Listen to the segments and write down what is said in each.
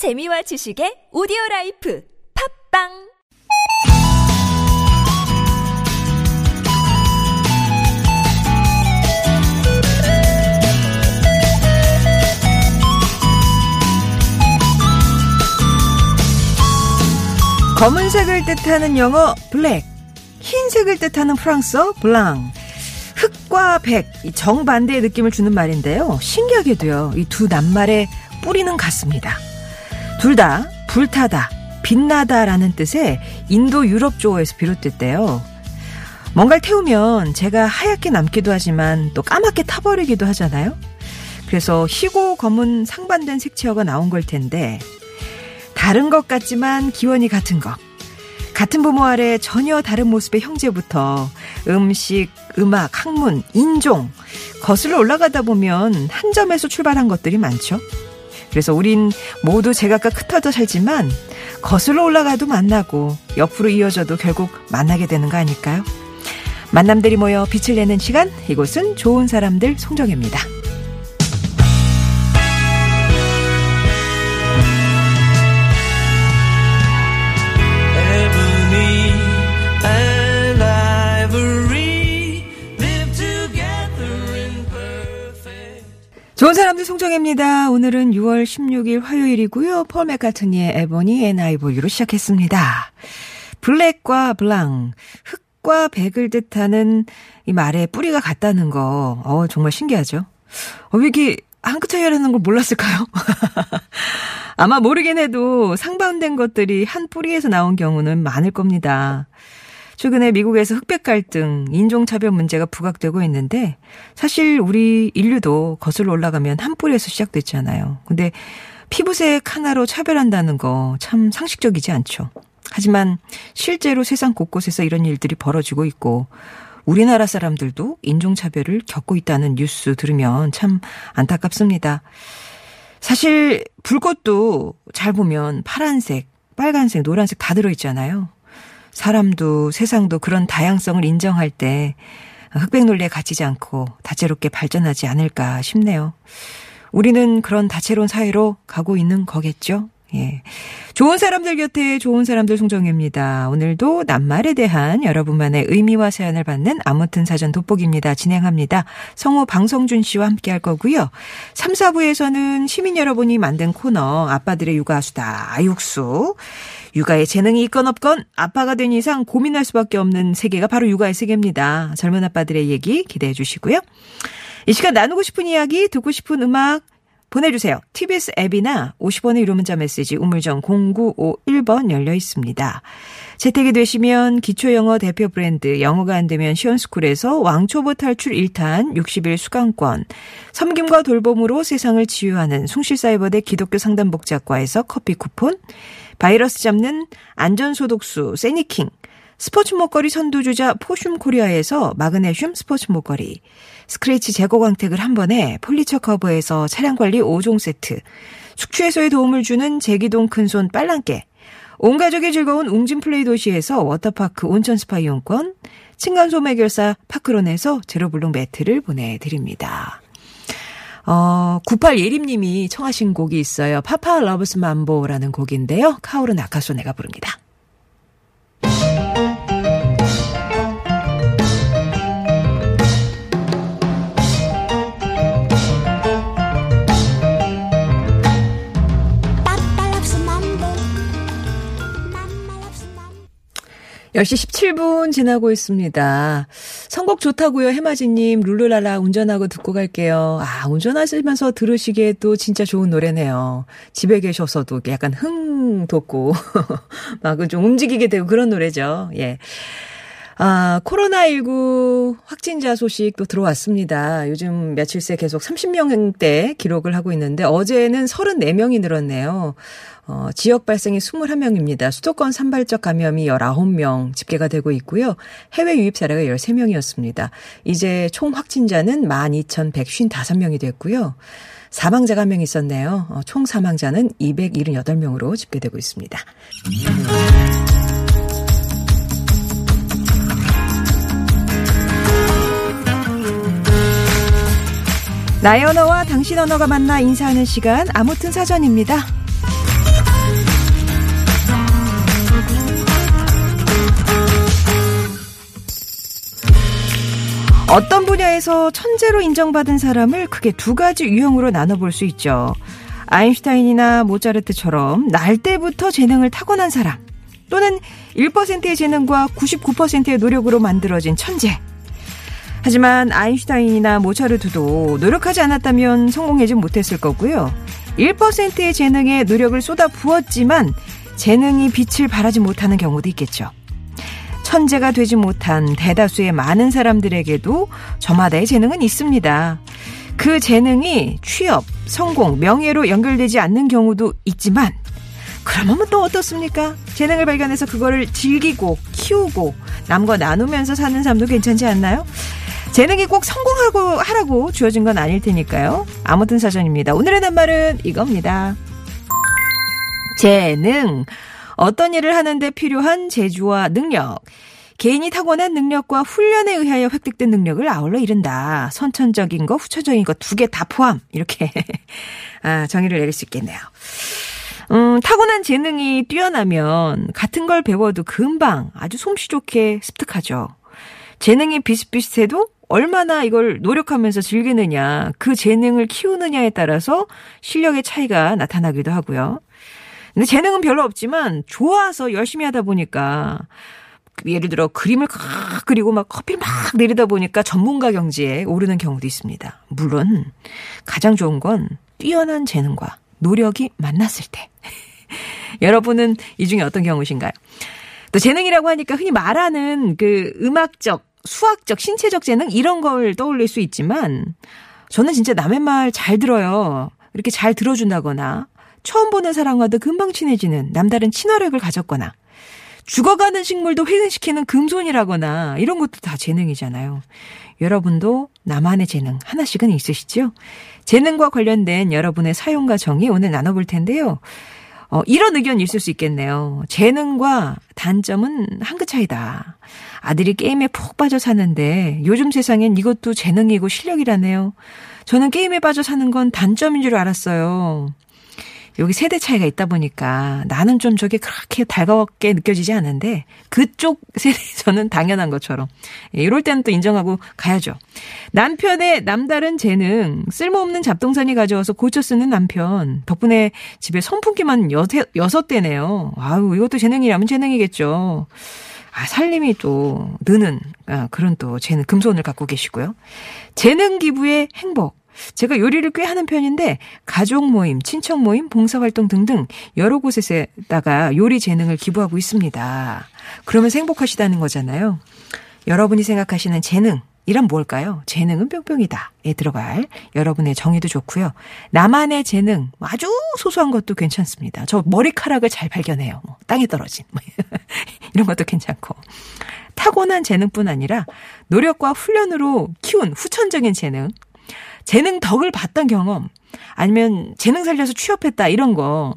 재미와 지식의 오디오 라이프 팟빵 검은색을 뜻하는 영어 black, 흰색을 뜻하는 프랑스어 blanc, 흑과 백, 이 정반대의 느낌을 주는 말인데요. 신기하게도요, 이 두 낱말의 뿌리는 같습니다. 둘 다 불타다, 빛나다라는 뜻의 인도 유럽 조어에서 비롯됐대요. 뭔가를 태우면 제가 하얗게 남기도 하지만 또 까맣게 타버리기도 하잖아요. 그래서 희고 검은 상반된 색채어가 나온 걸 텐데 다른 것 같지만 기원이 같은 것. 같은 부모 아래 전혀 다른 모습의 형제부터 음식, 음악, 학문, 인종 거슬러 올라가다 보면 한 점에서 출발한 것들이 많죠. 그래서 우린 모두 제각각 흩어져 살지만 거슬러 올라가도 만나고 옆으로 이어져도 결국 만나게 되는 거 아닐까요? 만남들이 모여 빛을 내는 시간 이곳은 좋은 사람들 송정입니다. 좋은 사람들 송정입니다. 오늘은 6월 16일 화요일이고요. 폴 매카트니의 Ebony and Ivory로 시작했습니다. black과 blanc, 흑과 백을 뜻하는 이 말의 뿌리가 같다는 거, 어, 정말 신기하죠? 어, 왜 이렇게 한끗 차이라는 걸 몰랐을까요? 아마 모르긴 해도 상반된 것들이 한 뿌리에서 나온 경우는 많을 겁니다. 최근에 미국에서 흑백 갈등, 인종차별 문제가 부각되고 있는데 사실 우리 인류도 거슬러 올라가면 한 뿌리에서 시작됐잖아요. 근데 피부색 하나로 차별한다는 거 참 상식적이지 않죠. 하지만 실제로 세상 곳곳에서 이런 일들이 벌어지고 있고 우리나라 사람들도 인종차별을 겪고 있다는 뉴스 들으면 참 안타깝습니다. 사실 불꽃도 잘 보면 파란색, 빨간색, 노란색 다 들어있잖아요. 사람도 세상도 그런 다양성을 인정할 때 흑백 논리에 갇히지 않고 다채롭게 발전하지 않을까 싶네요. 우리는 그런 다채로운 사회로 가고 있는 거겠죠? 예. 좋은 사람들 곁에 좋은 사람들 송정입니다. 오늘도 낱말에 대한 여러분만의 의미와 사연을 받는 아무튼 사전 돋보기입니다. 진행합니다. 성우 방성준 씨와 함께 할 거고요. 3, 4부에서는 시민 여러분이 만든 코너 아빠들의 육아수다 아육수. 육아에 재능이 있건 없건 아빠가 된 이상 고민할 수밖에 없는 세계가 바로 육아의 세계입니다. 젊은 아빠들의 얘기 기대해 주시고요. 이 시간 나누고 싶은 이야기, 듣고 싶은 음악 보내주세요. TBS 앱이나 50원의 유료 문자 메시지 우물정 0951번 열려 있습니다. 채택이 되시면 기초영어 대표 브랜드 영어가 안 되면 시원스쿨에서 왕초보 탈출 1탄 60일 수강권, 섬김과 돌봄으로 세상을 치유하는 숭실사이버대 기독교 상담복지학과에서 커피 쿠폰, 바이러스 잡는 안전소독수 세니킹, 스포츠 목걸이 선두주자 포슘 코리아에서 마그네슘 스포츠 목걸이, 스크래치 제거 광택을 한 번에 폴리처 커버에서 차량 관리 5종 세트, 숙취 해소에 도움을 주는 제기동 큰손 빨랑깨, 온 가족이 즐거운 웅진 플레이 도시에서 워터파크 온천 스파 이용권, 층간소음 해결사 파크론에서 제로블록 매트를 보내드립니다. 어, 98예림님이 청하신 곡이 있어요. Papa Loves Mambo라는 곡인데요. 카오르 나카소네가 부릅니다. 10시 17분 지나고 있습니다. 선곡 좋다고요. 해마지님, 룰루랄라 운전하고 듣고 갈게요. 아, 운전하시면서 들으시기에 또 진짜 좋은 노래네요. 집에 계셔서도 약간 흥 돋고, 막 좀 움직이게 되고 그런 노래죠. 예. 아, 코로나19 확진자 소식 또 들어왔습니다. 요즘 며칠 새 계속 30명대 기록을 하고 있는데 어제는 34명이 늘었네요. 어, 지역 발생이 21명입니다. 수도권 산발적 감염이 19명 집계가 되고 있고요. 해외 유입 사례가 13명이었습니다. 이제 총 확진자는 12,155명이 됐고요. 사망자가 한 명 있었네요. 어, 총 사망자는 278명으로 집계되고 있습니다. 나의 언어와 당신 언어가 만나 인사하는 시간 아무튼 사전입니다. 어떤 분야에서 천재로 인정받은 사람을 크게 두 가지 유형으로 나눠볼 수 있죠. 아인슈타인이나 모차르트처럼 날 때부터 재능을 타고난 사람 또는 1%의 재능과 99%의 노력으로 만들어진 천재. 하지만 아인슈타인이나 모차르트도 노력하지 않았다면 성공하지 못했을 거고요. 1%의 재능에 노력을 쏟아 부었지만 재능이 빛을 발하지 못하는 경우도 있겠죠. 천재가 되지 못한 대다수의 많은 사람들에게도 저마다의 재능은 있습니다. 그 재능이 취업, 성공, 명예로 연결되지 않는 경우도 있지만 그러면 또 어떻습니까? 재능을 발견해서 그거를 즐기고 키우고 남과 나누면서 사는 삶도 괜찮지 않나요? 재능이 꼭 성공하고 하라고 주어진 건 아닐 테니까요. 아무튼 사전입니다. 오늘의 낱말은 이겁니다. 재능. 어떤 일을 하는데 필요한 재주와 능력. 개인이 타고난 능력과 훈련에 의하여 획득된 능력을 아울러 이른다. 선천적인 거, 후천적인 거 두 개 다 포함. 이렇게 아, 정의를 내릴 수 있겠네요. 음, 타고난 재능이 뛰어나면 같은 걸 배워도 금방 아주 솜씨 좋게 습득하죠. 재능이 비슷비슷해도 얼마나 이걸 노력하면서 즐기느냐, 그 재능을 키우느냐에 따라서 실력의 차이가 나타나기도 하고요. 근데 재능은 별로 없지만 좋아서 열심히 하다 보니까 예를 들어 그림을 막 그리고 막 커피를 막 내리다 보니까 전문가 경지에 오르는 경우도 있습니다. 물론 가장 좋은 건 뛰어난 재능과 노력이 만났을 때. 여러분은 이 중에 어떤 경우신가요? 또 재능이라고 하니까 흔히 말하는 그 음악적, 수학적, 신체적 재능 이런 걸 떠올릴 수 있지만 저는 진짜 남의 말 잘 들어요. 이렇게 잘 들어준다거나 처음 보는 사람과도 금방 친해지는 남다른 친화력을 가졌거나 죽어가는 식물도 회생시키는 금손이라거나 이런 것도 다 재능이잖아요. 여러분도 나만의 재능 하나씩은 있으시죠? 재능과 관련된 여러분의 사용과 정의 오늘 나눠볼 텐데요. 어, 이런 의견이 있을 수 있겠네요. 재능과 단점은 한 끗 차이다. 아들이 게임에 푹 빠져 사는데 요즘 세상엔 이것도 재능이고 실력이라네요. 저는 게임에 빠져 사는 건 단점인 줄 알았어요. 여기 세대 차이가 있다 보니까 나는 좀 저게 그렇게 달갑게 느껴지지 않는데 그쪽 세대에서는 당연한 것처럼 예, 이럴 때는 또 인정하고 가야죠. 남편의 남다른 재능 쓸모없는 잡동사니 가져와서 고쳐 쓰는 남편 덕분에 집에 선풍기만 여섯, 여섯 대네요. 아유 이것도 재능이라면 재능이겠죠. 아, 살림이 또 느는 아, 그런 또 재능 금손을 갖고 계시고요. 재능 기부의 행복. 제가 요리를 꽤 하는 편인데 가족 모임, 친척 모임, 봉사활동 등등 여러 곳에다가 요리 재능을 기부하고 있습니다. 그러면서 행복하시다는 거잖아요. 여러분이 생각하시는 재능 이란 뭘까요? 재능은 뿅뿅이다에 들어갈 여러분의 정의도 좋고요. 나만의 재능 아주 소소한 것도 괜찮습니다. 저 머리카락을 잘 발견해요. 뭐 땅에 떨어진 뭐 이런 것도 괜찮고 타고난 재능뿐 아니라 노력과 훈련으로 키운 후천적인 재능 재능 덕을 봤던 경험, 아니면 재능 살려서 취업했다, 이런 거.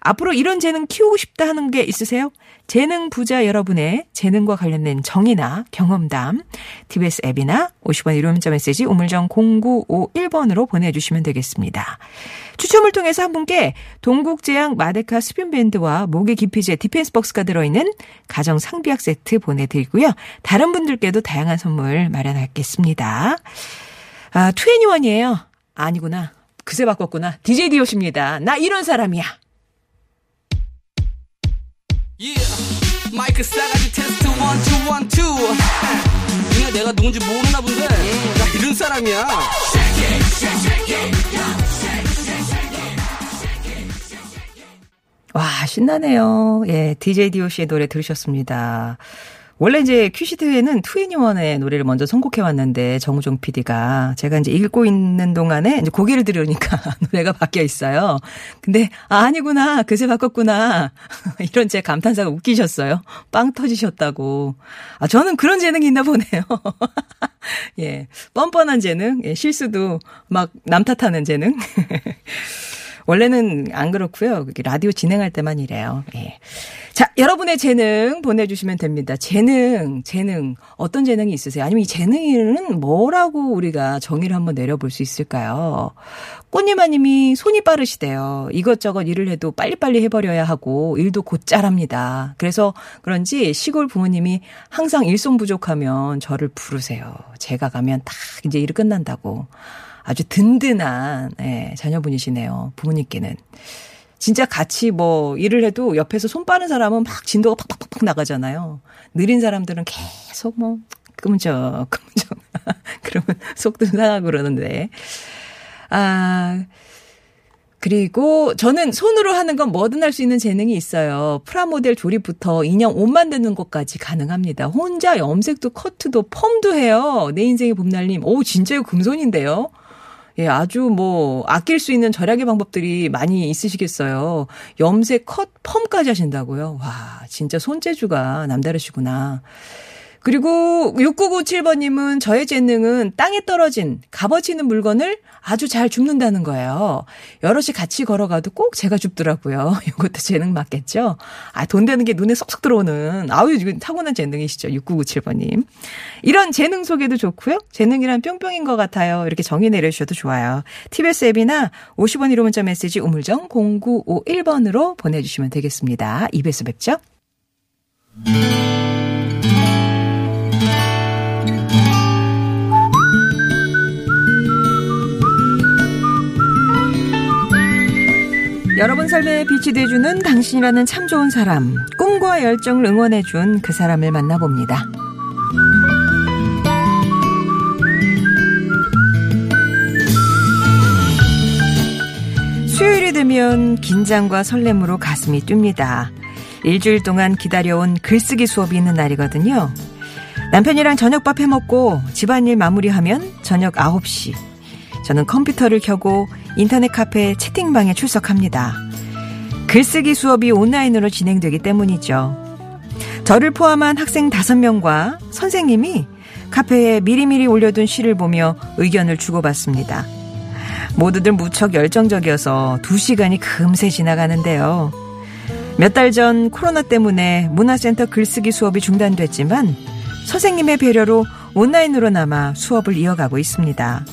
앞으로 이런 재능 키우고 싶다 하는 게 있으세요? 재능 부자 여러분의 재능과 관련된 정의나 경험담, TBS 앱이나 50원 유료 문자 메시지 우물정 0951번으로 보내주시면 되겠습니다. 추첨을 통해서 한 분께 동국제약 마데카 스핀밴드와 모기 기피제 디펜스 박스가 들어있는 가정 상비약 세트 보내드리고요. 다른 분들께도 다양한 선물 마련하겠습니다. 아, 투애니원이에요. 아니구나. 그새 바꿨구나. DJ DOC입니다. 나 이런 사람이야. Yeah. 마이크 싸가지 테스트 one two one two 니가 내가 누군지 모르나 본데 나 이런 사람이야 와, 신나네요. 예, DJ DOC의 노래 들으셨습니다. 원래 이제 큐시트에는 투애니원의 노래를 먼저 선곡해 왔는데 정우종 PD가 제가 이제 읽고 있는 동안에 이제 고개를 들으니까 노래가 바뀌어 있어요. 근데 아, 아니구나 그새 바꿨구나 이런 제 감탄사가 웃기셨어요. 빵 터지셨다고. 아 저는 그런 재능이 있나 보네요. 예, 뻔뻔한 재능, 예, 실수도 막 남 탓하는 재능. 원래는 안 그렇고요. 라디오 진행할 때만 이래요. 예. 자, 여러분의 재능 보내주시면 됩니다. 재능, 재능. 어떤 재능이 있으세요? 아니면 이 재능은 뭐라고 우리가 정의를 한번 내려볼 수 있을까요? 꽃님아님이 손이 빠르시대요. 이것저것 일을 해도 빨리빨리 해버려야 하고 일도 곧잘합니다. 그래서 그런지 시골 부모님이 항상 일손 부족하면 저를 부르세요. 제가 가면 딱 이제 일이 끝난다고. 아주 든든한 예, 자녀분이시네요. 부모님께는. 진짜 같이 뭐 일을 해도 옆에서 손 빠른 사람은 막 진도가 팍팍팍팍 나가잖아요. 느린 사람들은 계속 뭐 끔적 끔적 그러면 속도 상하고 그러는데 아 그리고 저는 손으로 하는 건 뭐든 할 수 있는 재능이 있어요. 프라모델 조립부터 인형 옷 만드는 것까지 가능합니다. 혼자 염색도 커트도 펌도 해요. 내 인생의 봄날님. 오 진짜 이거 금손인데요. 예, 아주 뭐 아낄 수 있는 절약의 방법들이 많이 있으시겠어요. 염색, 컷, 펌까지 하신다고요. 와, 진짜 손재주가 남다르시구나. 그리고 6997번님은 저의 재능은 땅에 떨어진 값어치는 물건을 아주 잘 줍는다는 거예요. 여럿이 같이 걸어가도 꼭 제가 줍더라고요. 이것도 재능 맞겠죠? 아, 돈 되는 게 눈에 쏙쏙 들어오는, 아우, 이건 타고난 재능이시죠. 6997번님. 이런 재능 소개도 좋고요. 재능이란 뿅뿅인 것 같아요. 이렇게 정의 내려주셔도 좋아요. TBS 앱이나 50원 1호 문자 메시지 우물정 0951번으로 보내주시면 되겠습니다. 입에서 뵙죠. 여러분 삶에 빛이 돼주는 당신이라는 참 좋은 사람, 꿈과 열정을 응원해준 그 사람을 만나봅니다. 수요일이 되면 긴장과 설렘으로 가슴이 뜁니다. 일주일 동안 기다려온 글쓰기 수업이 있는 날이거든요. 남편이랑 저녁밥 해먹고 집안일 마무리하면 저녁 9시. 저는 컴퓨터를 켜고 인터넷 카페 채팅방에 출석합니다. 글쓰기 수업이 온라인으로 진행되기 때문이죠. 저를 포함한 학생 5명과 선생님이 카페에 미리미리 올려둔 시를 보며 의견을 주고받습니다. 모두들 무척 열정적이어서 2시간이 금세 지나가는데요. 몇 달 전 코로나 때문에 문화센터 글쓰기 수업이 중단됐지만 선생님의 배려로 온라인으로나마 수업을 이어가고 있습니다.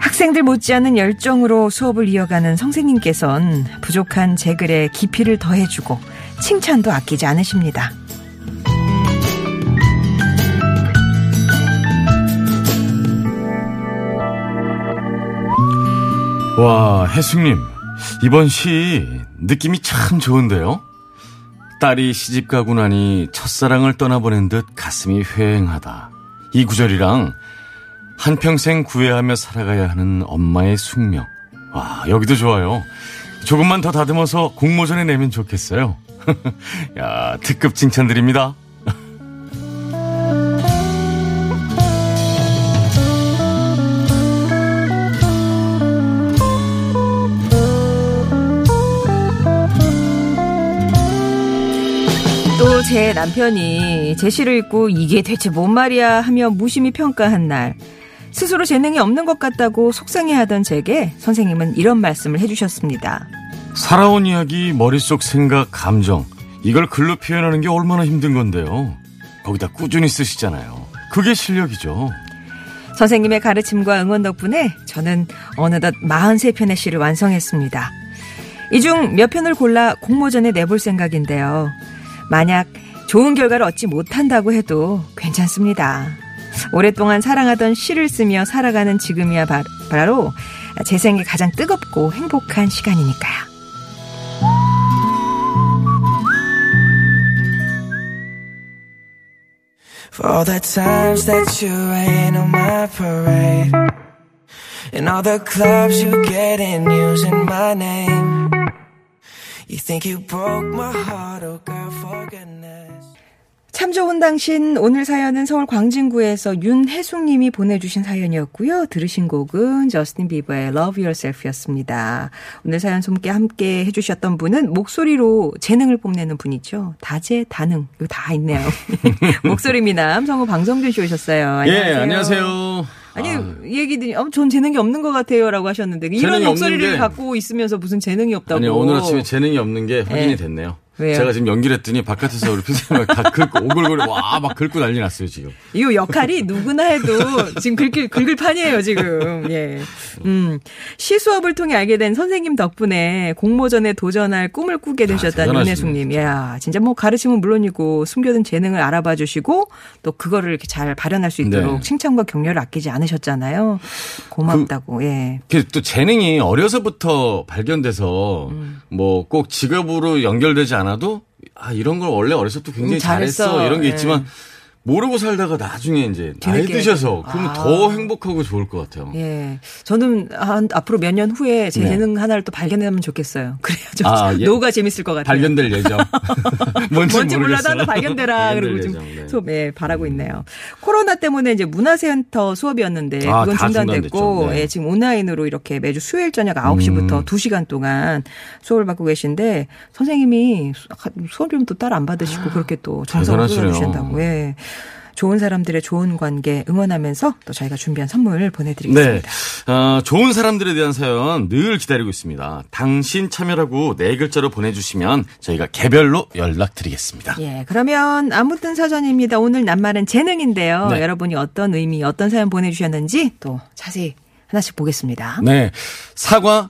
학생들 못지않은 열정으로 수업을 이어가는 선생님께선 부족한 제 글에 깊이를 더해주고 칭찬도 아끼지 않으십니다. 와, 혜숙님. 이번 시 느낌이 참 좋은데요? 딸이 시집 가고 나니 첫사랑을 떠나보낸 듯 가슴이 회행하다. 이 구절이랑 한평생 구애하며 살아가야 하는 엄마의 숙명. 와, 여기도 좋아요. 조금만 더 다듬어서 공모전에 내면 좋겠어요. 야, 특급 칭찬드립니다. 또 제 남편이 제 시를 읽고 이게 대체 뭔 말이야 하며 무심히 평가한 날 스스로 재능이 없는 것 같다고 속상해하던 제게 선생님은 이런 말씀을 해주셨습니다. 살아온 이야기, 머릿속 생각, 감정. 이걸 글로 표현하는 게 얼마나 힘든 건데요. 거기다 꾸준히 쓰시잖아요. 그게 실력이죠. 선생님의 가르침과 응원 덕분에 저는 어느덧 43편의 시를 완성했습니다. 이 중 몇 편을 골라 공모전에 내볼 생각인데요. 만약 좋은 결과를 얻지 못한다고 해도 괜찮습니다. 오랫동안 사랑하던 시를 쓰며 살아가는 지금이야 바- 바로 제 생에 가장 뜨겁고 행복한 시간이니까요. All the times that you rain on my parade And all the clubs you get in using my name You think you broke my heart, oh girl, for goodness 참 좋은 당신 오늘 사연은 서울 광진구에서 윤혜숙 님이 보내주신 사연이었고요. 들으신 곡은 저스틴 비버의 Love Yourself였습니다. 오늘 사연 함께 함께 해주셨던 분은 목소리로 재능을 뽐내는 분이죠. 다재다능 이거 다 있네요. 목소리 미남 성우 방성준 씨 오셨어요. 안녕하세요. 예, 안녕하세요. 아니 얘기들이 어, 전 재능이 없는 것 같아요라고 하셨는데 이런 목소리를 게- 갖고 있으면서 무슨 재능이 없다고? 아니 오늘 아침에 재능이 없는 게 확인이 예. 됐네요. 왜요? 제가 지금 연기를 했더니 바깥에서 우리 피디님이 다 긁고 오글거리 와막 긁고 난리 났어요 지금. 이 역할이 누구나 해도 지금 긁을, 긁을 판이에요, 지금. 예. 음. 시수업을 통해 알게 된 선생님 덕분에 공모전에 도전할 꿈을 꾸게 되셨다는 아, 윤혜숙님. 야 진짜 뭐 가르침은 물론이고 숨겨둔 재능을 알아봐 주시고 또 그거를 이렇게 잘 발현할 수 있도록 네. 칭찬과 격려를 아끼지 않으셨잖아요. 고맙다고, 예. 그또 재능이 어려서부터 발견돼서 음. 뭐꼭 직업으로 연결되지 않아 도 아 이런 걸 원래 어려서부터 굉장히 음, 잘했어. 잘했어 이런 게 예. 있지만 모르고 살다가 나중에 이제 나이. 드셔서 그러면 아. 더 행복하고 좋을 것 같아요. 예. 저는 한 앞으로 몇 년 후에 제 네. 재능 하나를 또 발견하면 좋겠어요. 그래야 좀 아, 예. 노가 재밌을 것 같아요. 발견될 예정. 뭔지, 뭔지 몰라도. 하나 발견되라. 그리고 좀 예정, 네. 수업 예, 바라고 있네요. 코로나 때문에 이제 문화센터 수업이었는데 아, 그건 다 중단됐고. 네. 예, 지금 온라인으로 이렇게 매주 수요일 저녁 9시부터 음. 2시간 동안 수업을 받고 계신데 선생님이 수- 수업 좀 또 따로 안 받으시고 그렇게 또 정성을 대단하시네요. 쏟아주신다고. 예. 좋은 사람들의 좋은 관계 응원하면서 또 저희가 준비한 선물 네. 보내드리겠습니다. 어, 좋은 사람들에 대한 사연 늘 기다리고 있습니다. 당신 참여라고 네 글자로 보내주시면 저희가 개별로 연락드리겠습니다. 예, 그러면 아무튼 사전입니다. 오늘 낱말은 재능인데요. 네. 여러분이 어떤 의미, 어떤 사연 보내주셨는지 또 자세히 하나씩 보겠습니다. 네. 사과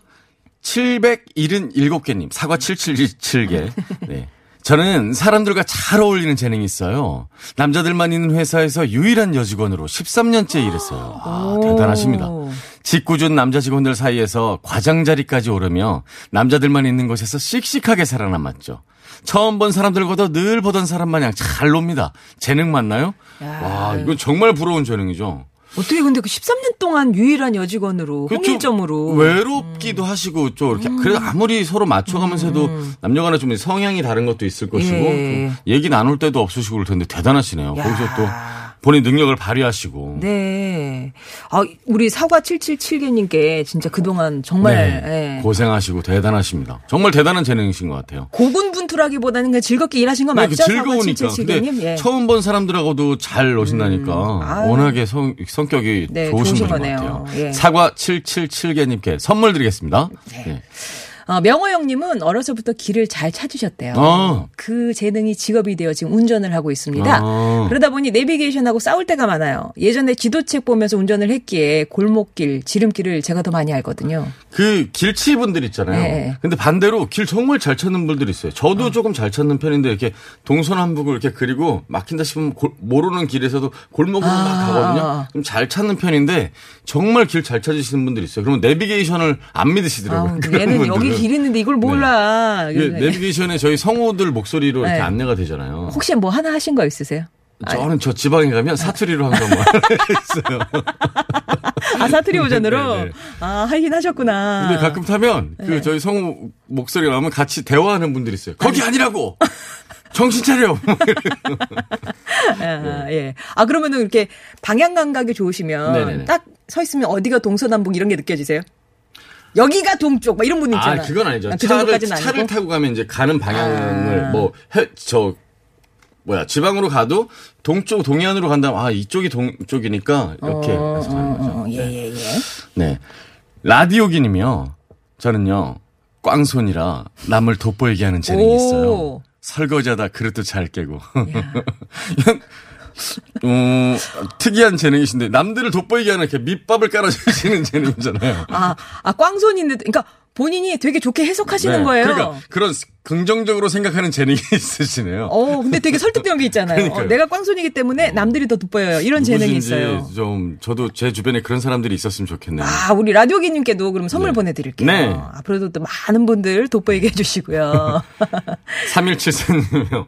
777개님, 사과 777개. 네. 저는 사람들과 잘 어울리는 재능이 있어요. 남자들만 있는 회사에서 유일한 여직원으로 13년째 일했어요. 아, 오. 대단하십니다. 직구준 남자 직원들 사이에서 과장 자리까지 오르며 남자들만 있는 곳에서 씩씩하게 살아남았죠. 처음 본 사람들과도 늘 보던 사람 마냥 잘 놉니다. 재능 맞나요? 와, 이건 정말 부러운 재능이죠. 어떻게 근데 그 13년 동안 유일한 여직원으로 그좀 홍일점으로 음. 외롭기도 하시고 좀 이렇게 그래도 아무리 서로 맞춰가면서 해도 남녀간에 좀 성향이 다른 것도 있을 것이고 예. 좀 얘기 나눌 때도 없으시고 그럴 텐데 대단하시네요. 야. 거기서 또 본인 능력을 발휘하시고 네. 아, 우리 사과 777개님께 진짜 그동안 정말 네. 예. 고생하시고 대단하십니다. 정말 대단한 재능이신 것 같아요. 고군분투라기보다는 그냥 즐겁게 일하신 거 네, 맞죠? 그 즐거우니까. 근데 777개님? 예. 처음 본 사람들하고도 잘 노신다니까 아유. 워낙에 성, 성격이 네, 좋으신 분인 것 거네요. 같아요. 예. 사과 777개님께 선물 드리겠습니다. 네. 어, 명호 형님은 어려서부터 길을 잘 찾으셨대요. 아. 그 재능이 직업이 되어 지금 운전을 하고 있습니다. 아. 그러다 보니 내비게이션하고 싸울 때가 많아요. 예전에 지도책 보면서 운전을 했기에 골목길, 지름길을 제가 더 많이 알거든요. 그 길치 분들 있잖아요. 네. 근데 반대로 길 정말 잘 찾는 분들이 있어요. 저도 조금 잘 찾는 편인데 이렇게 동서남북을 이렇게 그리고 막힌다 싶으면 골- 모르는 길에서도 골목으로 막 아. 가거든요. 좀 잘 찾는 편인데 정말 길 잘 찾으시는 분들이 있어요. 그러면 내비게이션을 안 믿으시더라고요. 그런 얘는 여기 분들은. 길 있는데 이걸 몰라. 이게 내비게이션에 저희 성우들 목소리로 이렇게 네. 안내가 되잖아요. 혹시 뭐 하나 하신 거 있으세요? 저는 저 지방에 가면 사투리로 항상 뭐 있어요. 아, 사투리 버전으로? 네, 네. 아, 하긴 하셨구나. 근데 가끔 타면 그 네. 저희 성우 목소리가 나오면 같이 대화하는 분들이 있어요. 거기 아니라고! 정신 차려! 아, 예. 아, 그러면은 이렇게 방향 감각이 좋으시면. 딱 서 있으면 어디가 동서남북 이런 게 느껴지세요? 여기가 동쪽, 막 이런 분 있잖아요. 아, 그건 아니죠. 그 차를, 차를. 타고 가면 이제 가는 방향을 아. 뭐, 해, 저, 뭐야, 지방으로 가도 동쪽, 동해안으로 간다면, 아, 이쪽이 동쪽이니까 이렇게 해서 가는 거죠. 어, 예, 예, 예. 네. 라디오기님이요. 저는요, 꽝손이라 남을 돋보이게 하는 재능이 오. 있어요. 설거지하다 그릇도 잘 깨고. 음, 특이한 재능이신데 남들을 돋보이게 하는 이렇게 밑밥을 깔아주시는 재능이잖아요. 아, 아, 꽝손인데, 그러니까 본인이 되게 좋게 해석하시는 네. 거예요. 그러니까 그런 긍정적으로 생각하는 재능이 있으시네요. 어, 근데 되게 설득된 게 있잖아요. 어, 내가 꽝손이기 때문에 남들이 더 돋보여요. 이런 재능이 있어요. 좀 저도 제 주변에 그런 사람들이 있었으면 좋겠네요. 아, 우리 라디오기님께도 그럼 선물 네. 보내드릴게요. 네. 앞으로도 또 많은 분들 돋보이게 해주시고요. 3174님이요.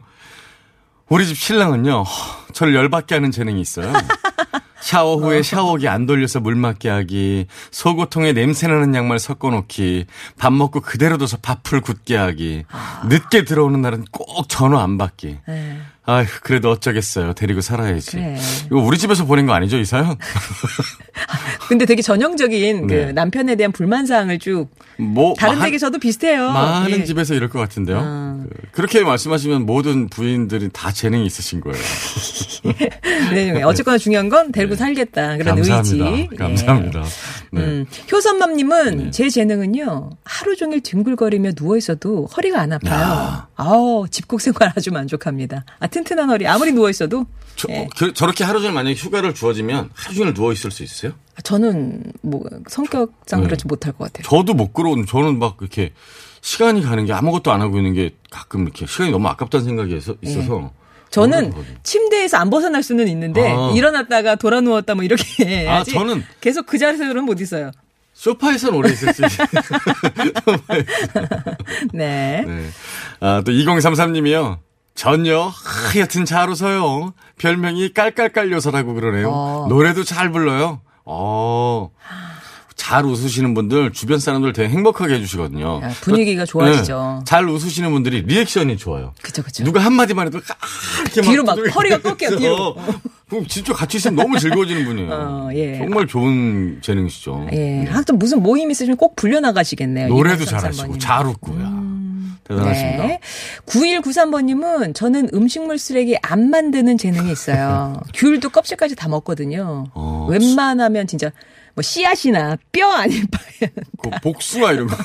우리 집 신랑은요, 허, 저를 열받게 하는 재능이 있어요. 샤워 후에 샤워기 안 돌려서 물 맞게 하기, 속옷통에 냄새나는 양말 섞어 놓기, 밥 먹고 그대로 둬서 밥풀 굳게 하기, 늦게 들어오는 날은 꼭 전화 안 받기. 네. 아휴, 그래도 어쩌겠어요. 데리고 살아야지. 그래. 이거 우리 집에서 보낸 거 아니죠, 이 사연? 근데 되게 전형적인 그 네. 남편에 대한 불만 사항을 쭉 뭐, 다른 마- 댁에서도 비슷해요. 많은 예. 집에서 이럴 것 같은데요. 아, 그렇게 말씀하시면 모든 부인들이 다 재능이 있으신 거예요. 네, 어쨌거나 중요한 건 데리고 살겠다. 그런 감사합니다. 의지. 감사합니다. 네. 음, 효선맘님은 제 재능은요 하루 종일 뒹굴거리며 누워 있어도 허리가 안 아파요. 야. 아우 집콕 생활 아주 만족합니다. 아 튼튼한 허리 아무리 누워 있어도 저, 예. 저렇게 하루 종일 만약에 휴가를 주어지면 하루 종일 누워 있을 수 있어요? 저는 뭐 성격상 네. 그렇지 못할 것 같아요. 저도 못 그러고 저는 막 이렇게 시간이 가는 게 아무것도 안 하고 있는 게 가끔 이렇게 시간이 너무 아깝다는 생각이 있어- 있어서 네. 저는. 침대에서 안 벗어날 수는 있는데 아. 일어났다가 돌아 누웠다 뭐 이렇게 아, 해야지. 저는- 계속 그 자세로는 못 있어요. 소파에서는 오래 있을 수 있어요. 네. 네. 아, 또 2033님이요. 전요 하여튼 잘 웃어요. 별명이 깔깔깔 요사라고 그러네요. 어. 노래도 잘 불러요. 어. 잘 웃으시는 분들 주변 사람들 되게 행복하게 해주시거든요. 야, 분위기가 좋아지죠. 네. 잘 웃으시는 분들이 리액션이 좋아요. 그쵸 그쵸. 누가 한마디만 해도 아, 이렇게 뒤로 막 두들겨 허리가 꺾여요, 뒤로. 그럼 진짜 같이 있으면 너무 즐거워지는 분이에요. 어, 예. 정말 좋은 재능이시죠. 예. 하여튼 무슨 모임 있으시면 꼭 불려나가시겠네요. 노래도 2333 잘하시고. 잘 웃고요. 대단하십니다. 네. 9193번님은 저는 음식물 쓰레기 안 만드는 재능이 있어요. 귤도 껍질까지 다 먹거든요. 어, 웬만하면 진짜 뭐 씨앗이나 뼈 아닌 바에 그 복숭아 이런 거.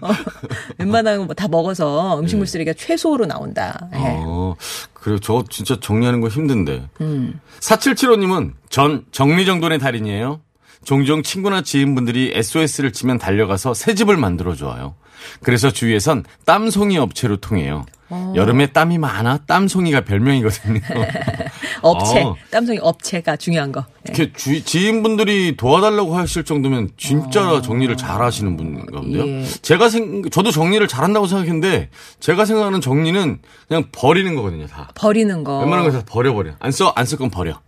웬만하면 뭐 다 먹어서 음식물 쓰레기가 최소로 나온다. 예. 네. 어, 그래요. 저 진짜 정리하는 거 힘든데. 음. 4775님은 전 정리정돈의 달인이에요. 종종 친구나 지인분들이 SOS를 치면 달려가서 새 집을 만들어 줘요. 그래서 주위에선 땀송이 업체로 통해요. 어. 여름에 땀이 많아 땀송이가 별명이거든요. 업체, 어. 땀송이 업체가 중요한 거. 예. 이렇게 주, 지인분들이 도와달라고 하실 정도면 진짜 정리를 잘 하시는 분인가 본데요. 어. 예. 제가 생, 저도 정리를 잘한다고 생각했는데 제가 생각하는 정리는 그냥 버리는 거거든요, 다. 버리는 거. 웬만한 거 다 버려버려. 안 써, 안 쓸 건 버려.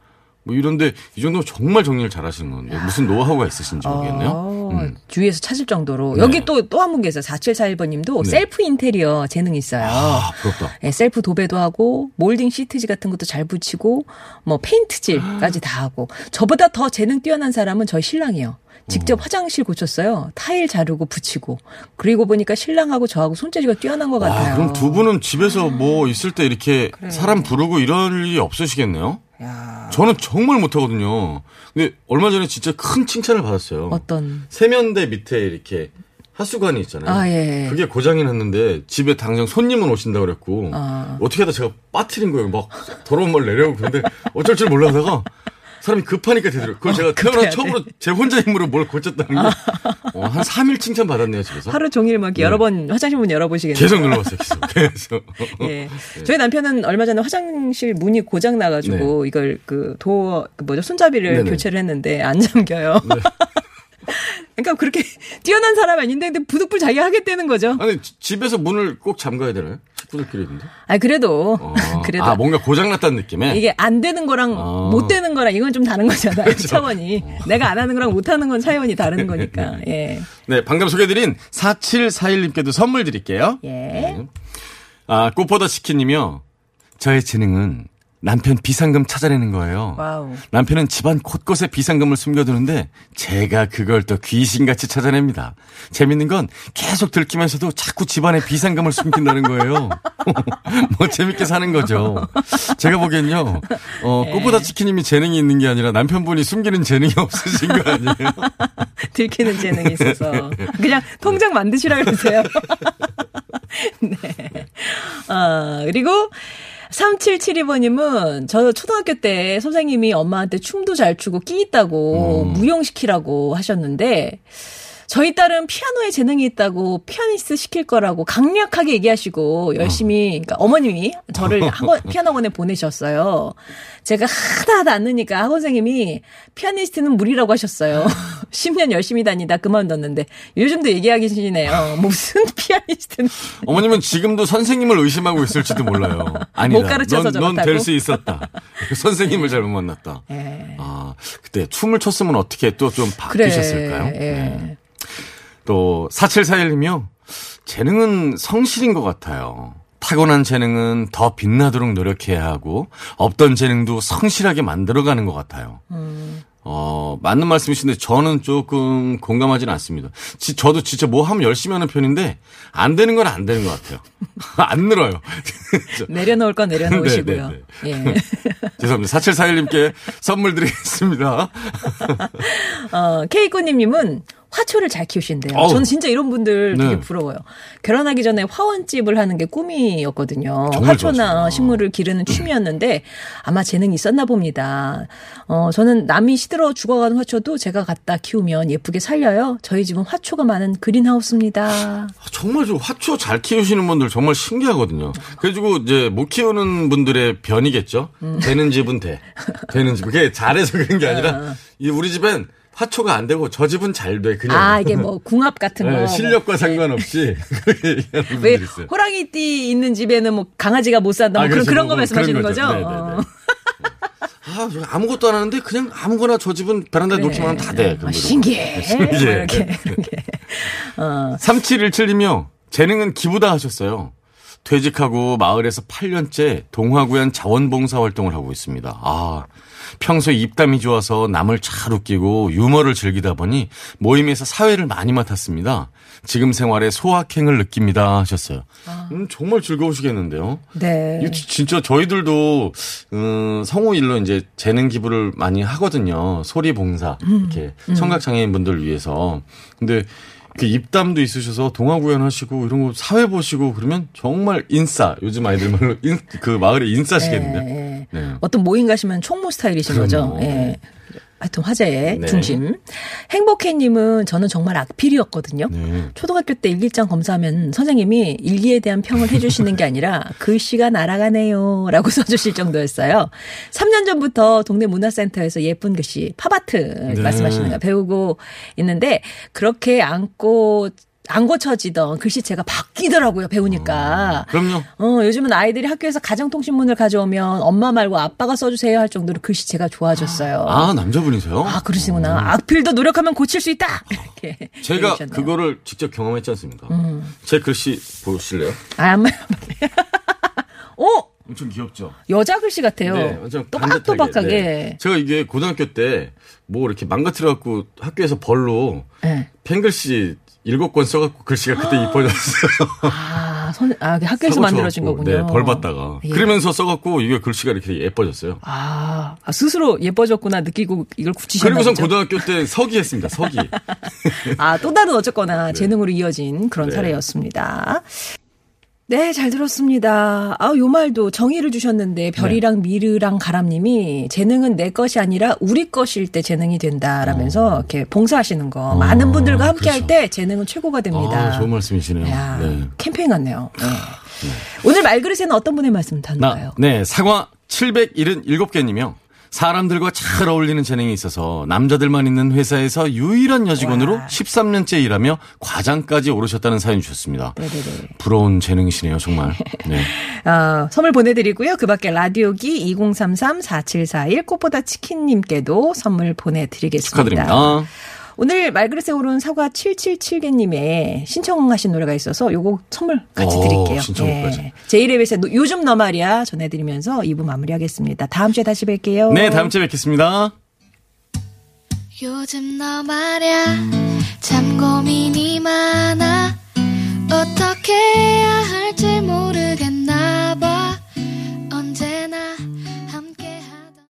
뭐 이런데 이 정도면 정말 정리를 잘 하시는 건데 무슨 노하우가 있으신지 모르겠네요. 어, 음. 주위에서 찾을 정도로. 네. 여기 또, 또 한 분 계세요. 4741번님도 네. 셀프 인테리어 재능이 있어요. 아, 부럽다. 예, 셀프 도배도 하고 몰딩 시트지 같은 것도 잘 붙이고 뭐 페인트질까지 다 하고 저보다 더 재능 뛰어난 사람은 저희 신랑이요. 직접 화장실 고쳤어요. 타일 자르고 붙이고. 그리고 보니까 신랑하고 저하고 손재주가 뛰어난 것 같아요. 아, 그럼 두 분은 집에서 뭐 있을 때 이렇게 사람 부르고 이럴 일이 없으시겠네요? 야, 저는 정말 못하거든요. 근데 얼마 전에 진짜 큰 칭찬을 받았어요. 어떤 세면대 밑에 이렇게 하수관이 있잖아요. 아, 예. 그게 고장이 났는데 집에 당장 손님은 오신다고 그랬고 아. 어떻게 하다 제가 빠뜨린 거예요. 막 더러운 말 내려오고 근데 어쩔 줄 몰라다가 사람이 급하니까 되더라고요. 그걸 제가 태어나 급해야 처음으로 제 혼자 힘으로 뭘 고쳤다는 게 어, 한 3일 칭찬 받았네요, 집에서. 하루 종일 막 이렇게 여러 번 화장실 문 열어보시겠네요. 계속 눌러봤어요, 계속. 계속. 예. 저희 남편은 얼마 전에 화장실 문이 고장 나가지고 이걸 그 도어 그 뭐죠 손잡이를 네네. 교체를 했는데 안 잠겨요. 그러니까 그렇게 뛰어난 사람 아닌데 근데 부득불 자기가 하겠다는 거죠. 아니, 지- 집에서 문을 꼭 잠가야 되나요? 식구들끼리 있는데. 아 그래도 어. 그래도 아, 뭔가 고장났다는 느낌에? 이게 안 되는 거랑 아. 못 되는 거랑 이건 좀 다른 거잖아요. 차원이 내가 안 하는 거랑 못 하는 건 차원이 다른 거니까. 예. 네, 방금 소개해드린 4741님께도 선물 드릴게요. 예. 아, 꽃보다 치킨님이요. 저의 재능은 남편 비상금 찾아내는 거예요. Wow. 남편은 집안 곳곳에 비상금을 숨겨두는데 제가 그걸 또 귀신같이 찾아냅니다. 재밌는 건 계속 들키면서도 자꾸 집안에 비상금을 숨긴다는 거예요. 뭐 재밌게 사는 거죠. 제가 보기엔요. 어, 네. 꽃보다 치킨님이 재능이 있는 게 아니라 남편분이 숨기는 재능이 없으신 거 아니에요? 들키는 재능이 있어서 그냥 통장 만드시라 그러세요. 네. 아, 그리고 3772번님은 저 초등학교 때 선생님이 엄마한테 춤도 잘 추고 끼 있다고 무용시키라고 하셨는데 저희 딸은 피아노에 재능이 있다고 피아니스트 시킬 거라고 강력하게 얘기하시고 열심히 그러니까 어머님이 저를 학원 피아노 학원에 보내셨어요. 제가 하다 하다 안 느니까 학원 선생님이 피아니스트는 무리라고 하셨어요. 10년 열심히 다니다 그만뒀는데 요즘도 얘기하시네요. 무슨 피아니스트는 어머님은 지금도 선생님을 의심하고 있을지도 몰라요. 아니다. 못 가르쳐서 넌 저렇다고? 될수 있었다. 선생님을 잘못 만났다. 예. 아, 그때 춤을 췄으면 어떻게 또 좀 바뀌셨을까요? 그래, 예. 네. 또 4741님이요. 재능은 성실인 것 같아요. 타고난 재능은 더 빛나도록 노력해야 하고 없던 재능도 성실하게 만들어가는 것 같아요. 음. 어, 맞는 말씀이신데 저는 조금 공감하지는 않습니다. 지- 저도 진짜 뭐 하면 열심히 하는 편인데 안 되는 건 안 되는 것 같아요. 안 늘어요. 내려놓을 건 내려놓으시고요. 네, 예. 죄송합니다. 4741님께 선물 드리겠습니다. 어, 케이코님님은 화초를 잘 키우신대요. 어우. 저는 진짜 이런 분들 되게 네. 부러워요. 결혼하기 전에 화원집을 하는 게 꿈이었거든요. 화초나 좋아하시구나. 식물을 기르는 취미였는데 아마 재능이 있었나 봅니다. 어, 저는 남이 시들어 죽어가는 화초도 제가 갖다 키우면 예쁘게 살려요. 저희 집은 화초가 많은 그린하우스입니다. 정말 저 화초 잘 키우시는 분들 정말 신기하거든요. 그래가지고 이제 못 키우는 분들의 변이겠죠. 음. 되는 집은 돼. 되는 집. 그게 잘해서 그런 게 아니라 이 우리 집엔 화초가 안 되고 저 집은 잘 돼. 그냥. 아, 이게 뭐 궁합 같은 거. 네, 뭐 실력과 상관없이 왜. 호랑이띠 있는 집에는 뭐 강아지가 못 산다 뭐 아, 그런 그렇죠. 그런 거뭐 말씀하시는 그런 거죠? 거죠. 네, 네, 네. 어. 아, 저 아무것도 안 하는데 그냥 아무거나 저 집은 베란다에 놓기만 하면 다 돼. 아, 신기해. 뭐 이렇게 이렇게. 어. 3717이며 재능은 기부다 하셨어요. 퇴직하고 마을에서 8년째 동화구연 자원봉사 활동을 하고 있습니다. 아, 평소에 입담이 좋아서 남을 잘 웃기고 유머를 즐기다 보니 모임에서 사회를 많이 맡았습니다. 지금 생활에 소확행을 느낍니다 하셨어요. 음, 정말 즐거우시겠는데요. 네. 진짜 저희들도 음, 성우 일로 이제 재능 기부를 많이 하거든요. 소리 봉사 이렇게 청각 장애인 분들 위해서. 근데 그 입담도 있으셔서 동화 구연하시고 이런 거 사회 보시고 그러면 정말 인싸 요즘 아이들 말로 인, 그 마을의 인싸시겠는데. 예. 네. 어떤 모임 가시면 총무 스타일이신 거죠. 그럼요. 예. 하여튼 화제의 네. 중심. 행복해님은 저는 정말 악필이었거든요. 네. 초등학교 때 일기장 검사하면 선생님이 일기에 대한 평을 해주시는 게 아니라 글씨가 날아가네요. 라고 써주실 정도였어요. 3년 전부터 동네 문화센터에서 예쁜 글씨, 팝아트 네. 말씀하시는 거 배우고 있는데 그렇게 안고 안 고쳐지던 글씨체가 바뀌더라고요, 배우니까. 그럼요. 어, 요즘은 아이들이 학교에서 가정통신문을 가져오면 엄마 말고 아빠가 써주세요 할 정도로 글씨체가 좋아졌어요. 아 남자분이세요? 아, 그러시구나. 악필도 노력하면 고칠 수 있다! 이렇게. 제가 얘기하셨네요. 그거를 직접 경험했지 않습니까? 제 글씨 보실래요? 아, 안 말, 어? 엄청 귀엽죠. 여자 글씨 같아요. 네, 완전 또박또박하게. 네. 제가 이게 고등학교 때 뭐 이렇게 망가뜨려갖고 학교에서 벌로 네. 펜글씨 일곱 권 써갖고 글씨가 그때 이뻐졌어요. 아, 선, 아, 학교에서 만들어진 쳐갖고, 거군요. 네, 벌 받다가. 예. 그러면서 써갖고 이게 글씨가 이렇게 예뻐졌어요. 아, 아, 스스로 예뻐졌구나 느끼고 이걸 굳히셨나 그리고선. 고등학교 때 서기 했습니다. 서기. 아, 또 다른 어쨌거나 재능으로 이어진 그런 네. 사례였습니다. 네, 잘 들었습니다. 아, 요 말도 정의를 주셨는데 별이랑 미르랑 가람님이 재능은 내 것이 아니라 우리 것일 때 재능이 된다라면서 이렇게 봉사하시는 거 많은 분들과 함께 할 그렇죠. 때 재능은 최고가 됩니다. 아, 좋은 말씀이시네요. 야, 네. 캠페인 같네요. 네. 오늘 말그릇에는 어떤 분의 말씀? 나, 네, 사과 777개님이요. 사람들과 잘 어울리는 재능이 있어서 남자들만 있는 회사에서 유일한 여직원으로 와. 13년째 일하며 과장까지 오르셨다는 사연 주셨습니다. 네네네. 부러운 재능이시네요, 정말. 네. 아, 선물 보내드리고요. 그 밖에 라디오기 2033-4741 꽃보다 치킨님께도 선물 보내드리겠습니다. 축하드립니다. 오늘 말그릇에 오른 사과 777개님의 신청하신 노래가 있어서 요거 선물 같이 오, 드릴게요. 예. 제이레빗의 요즘 너 말이야 전해드리면서 2부 마무리하겠습니다. 다음 주에 다시 뵐게요. 네, 다음 주에 뵙겠습니다. 요즘 너 말야 참 고민이 많아 어떻게 해야 할지 모르겠나 봐